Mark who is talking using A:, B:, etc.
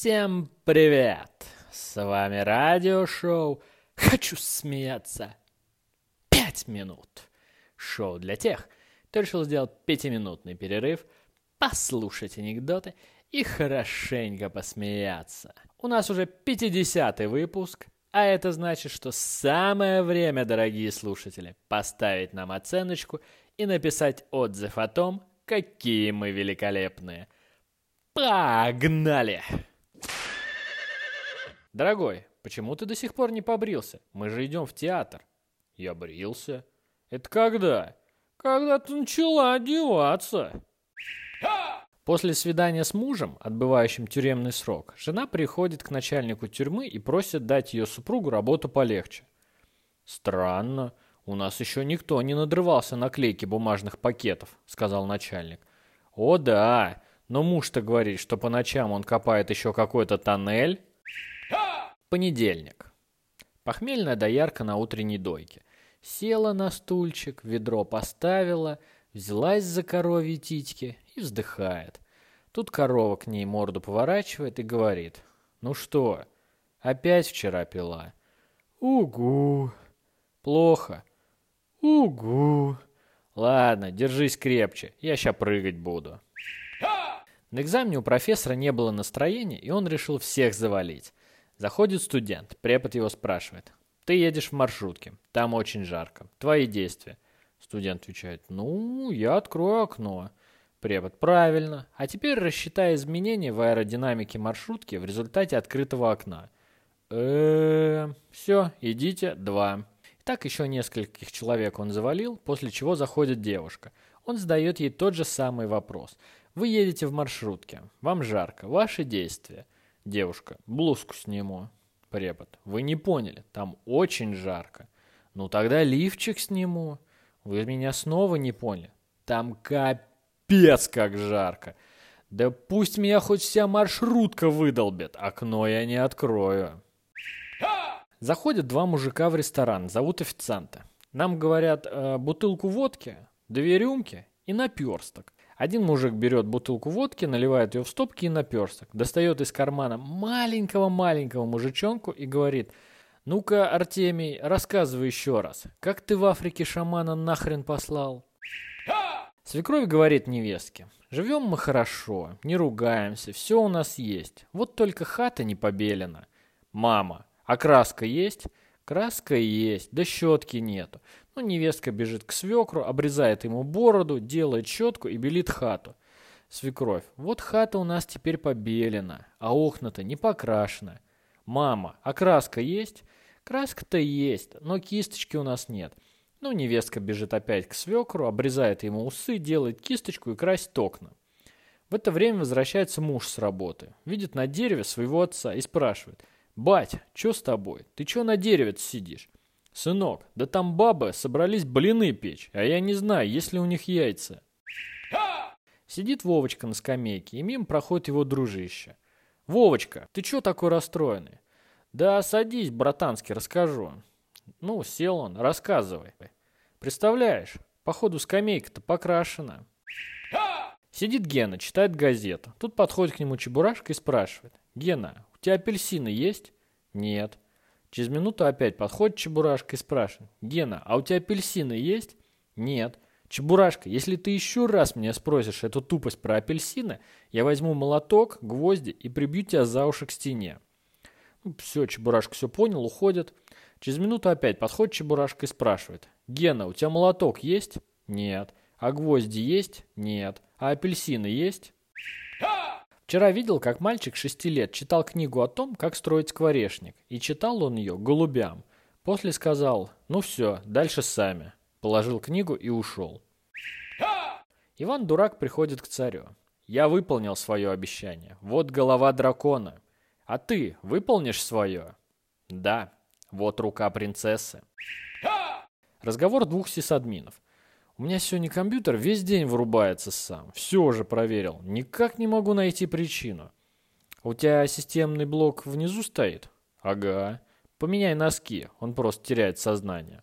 A: Всем привет! С вами радиошоу «Хочу смеяться» Пять минут. Шоу для тех, кто решил сделать пятиминутный перерыв, послушать анекдоты и хорошенько посмеяться. У нас уже 50 выпуск, а это значит, что самое время, дорогие слушатели, поставить нам оценочку и написать отзыв о том, какие мы великолепные. Погнали! Дорогой, почему ты до сих пор не побрился? Мы же идем в театр. Я брился. Это когда? Когда ты начала одеваться. После свидания с мужем, отбывающим тюремный срок, жена приходит к начальнику тюрьмы и просит дать ее супругу работу полегче. Странно, у нас еще никто не надрывался на клейке бумажных пакетов, сказал начальник. О да, но муж-то говорит, что по ночам он копает еще какой-то тоннель. Понедельник. Похмельная доярка на утренней дойке. Села на стульчик, ведро поставила, взялась за коровьи титьки и вздыхает. Тут корова к ней морду поворачивает и говорит. «Ну что, опять вчера пила?» «Угу». «Плохо». «Угу». «Ладно, держись крепче, я ща прыгать буду». На экзамене у профессора не было настроения, и он решил всех завалить. Заходит студент, препод его спрашивает. Ты едешь в маршрутке, там очень жарко. Твои действия. Студент отвечает, ну, я открою окно. Препод, правильно. А теперь рассчитай изменения в аэродинамике маршрутки в результате открытого окна. Эээ, все, идите, два. Так еще нескольких человек он завалил, после чего заходит девушка. Он задает ей тот же самый вопрос. Вы едете в маршрутке, вам жарко, ваши действия – Девушка, блузку сниму. Препод, вы не поняли, там очень жарко. Ну тогда лифчик сниму. Вы меня снова не поняли. Там капец как жарко. Да пусть меня хоть вся маршрутка выдолбит, окно я не открою. Заходят два мужика в ресторан, зовут официанта. Нам говорят э, бутылку водки, две рюмки и наперсток. Один мужик берет бутылку водки, наливает ее в стопки и наперсток, достает из кармана маленького-маленького мужичонку и говорит, «Ну-ка, Артемий, рассказывай еще раз, как ты в Африке шамана нахрен послал?» Свекровь говорит невестке, «Живем мы хорошо, не ругаемся, все у нас есть, вот только хата не побелена». «Мама, а краска есть?» Краска есть, да щетки нету. Ну, невестка бежит к свекру, обрезает ему бороду, делает щетку и белит хату. Свекровь, вот хата у нас теперь побелена, а окна-то не покрашены. Мама, а краска есть? Краска-то есть, но кисточки у нас нет. Ну, невестка бежит опять к свекру, обрезает ему усы, делает кисточку и красит окна. В это время возвращается муж с работы, видит на дереве своего отца и спрашивает – «Бать, что с тобой? Ты что на дереве сидишь?» «Сынок, да там бабы собрались блины печь, а я не знаю, есть ли у них яйца». Сидит Вовочка на скамейке, и мимо проходит его дружище. «Вовочка, ты чё такой расстроенный?» «Да садись, братански, расскажу». Ну, сел он, рассказывай. Представляешь, походу скамейка-то покрашена. Сидит Гена, читает газету. Тут подходит к нему Чебурашка и спрашивает. «Гена, у тебя апельсины есть?» «Нет». Через минуту опять подходит Чебурашка и спрашивает. «Гена, а у тебя апельсины есть?» «Нет». «Чебурашка, если ты еще раз меня спросишь эту тупость про апельсины, я возьму молоток, гвозди и прибью тебя за уши к стене». Ну, все, Чебурашка все понял, уходит. Через минуту опять подходит Чебурашка и спрашивает. «Гена, у тебя молоток есть?» «Нет». «А гвозди есть?» «Нет». «А апельсины есть?» Вчера видел, как мальчик шести лет читал книгу о том, как строить скворечник, и читал он ее голубям. После сказал «Ну все, дальше сами». Положил книгу и ушел. Иван-дурак приходит к царю. «Я выполнил свое обещание. Вот голова дракона. А ты выполнишь свое?» «Да. Вот рука принцессы». Разговор двух сисадминов. У меня сегодня компьютер весь день вырубается сам. Все уже проверил. Никак не могу найти причину. У тебя системный блок внизу стоит? Ага. Поменяй носки, он просто теряет сознание.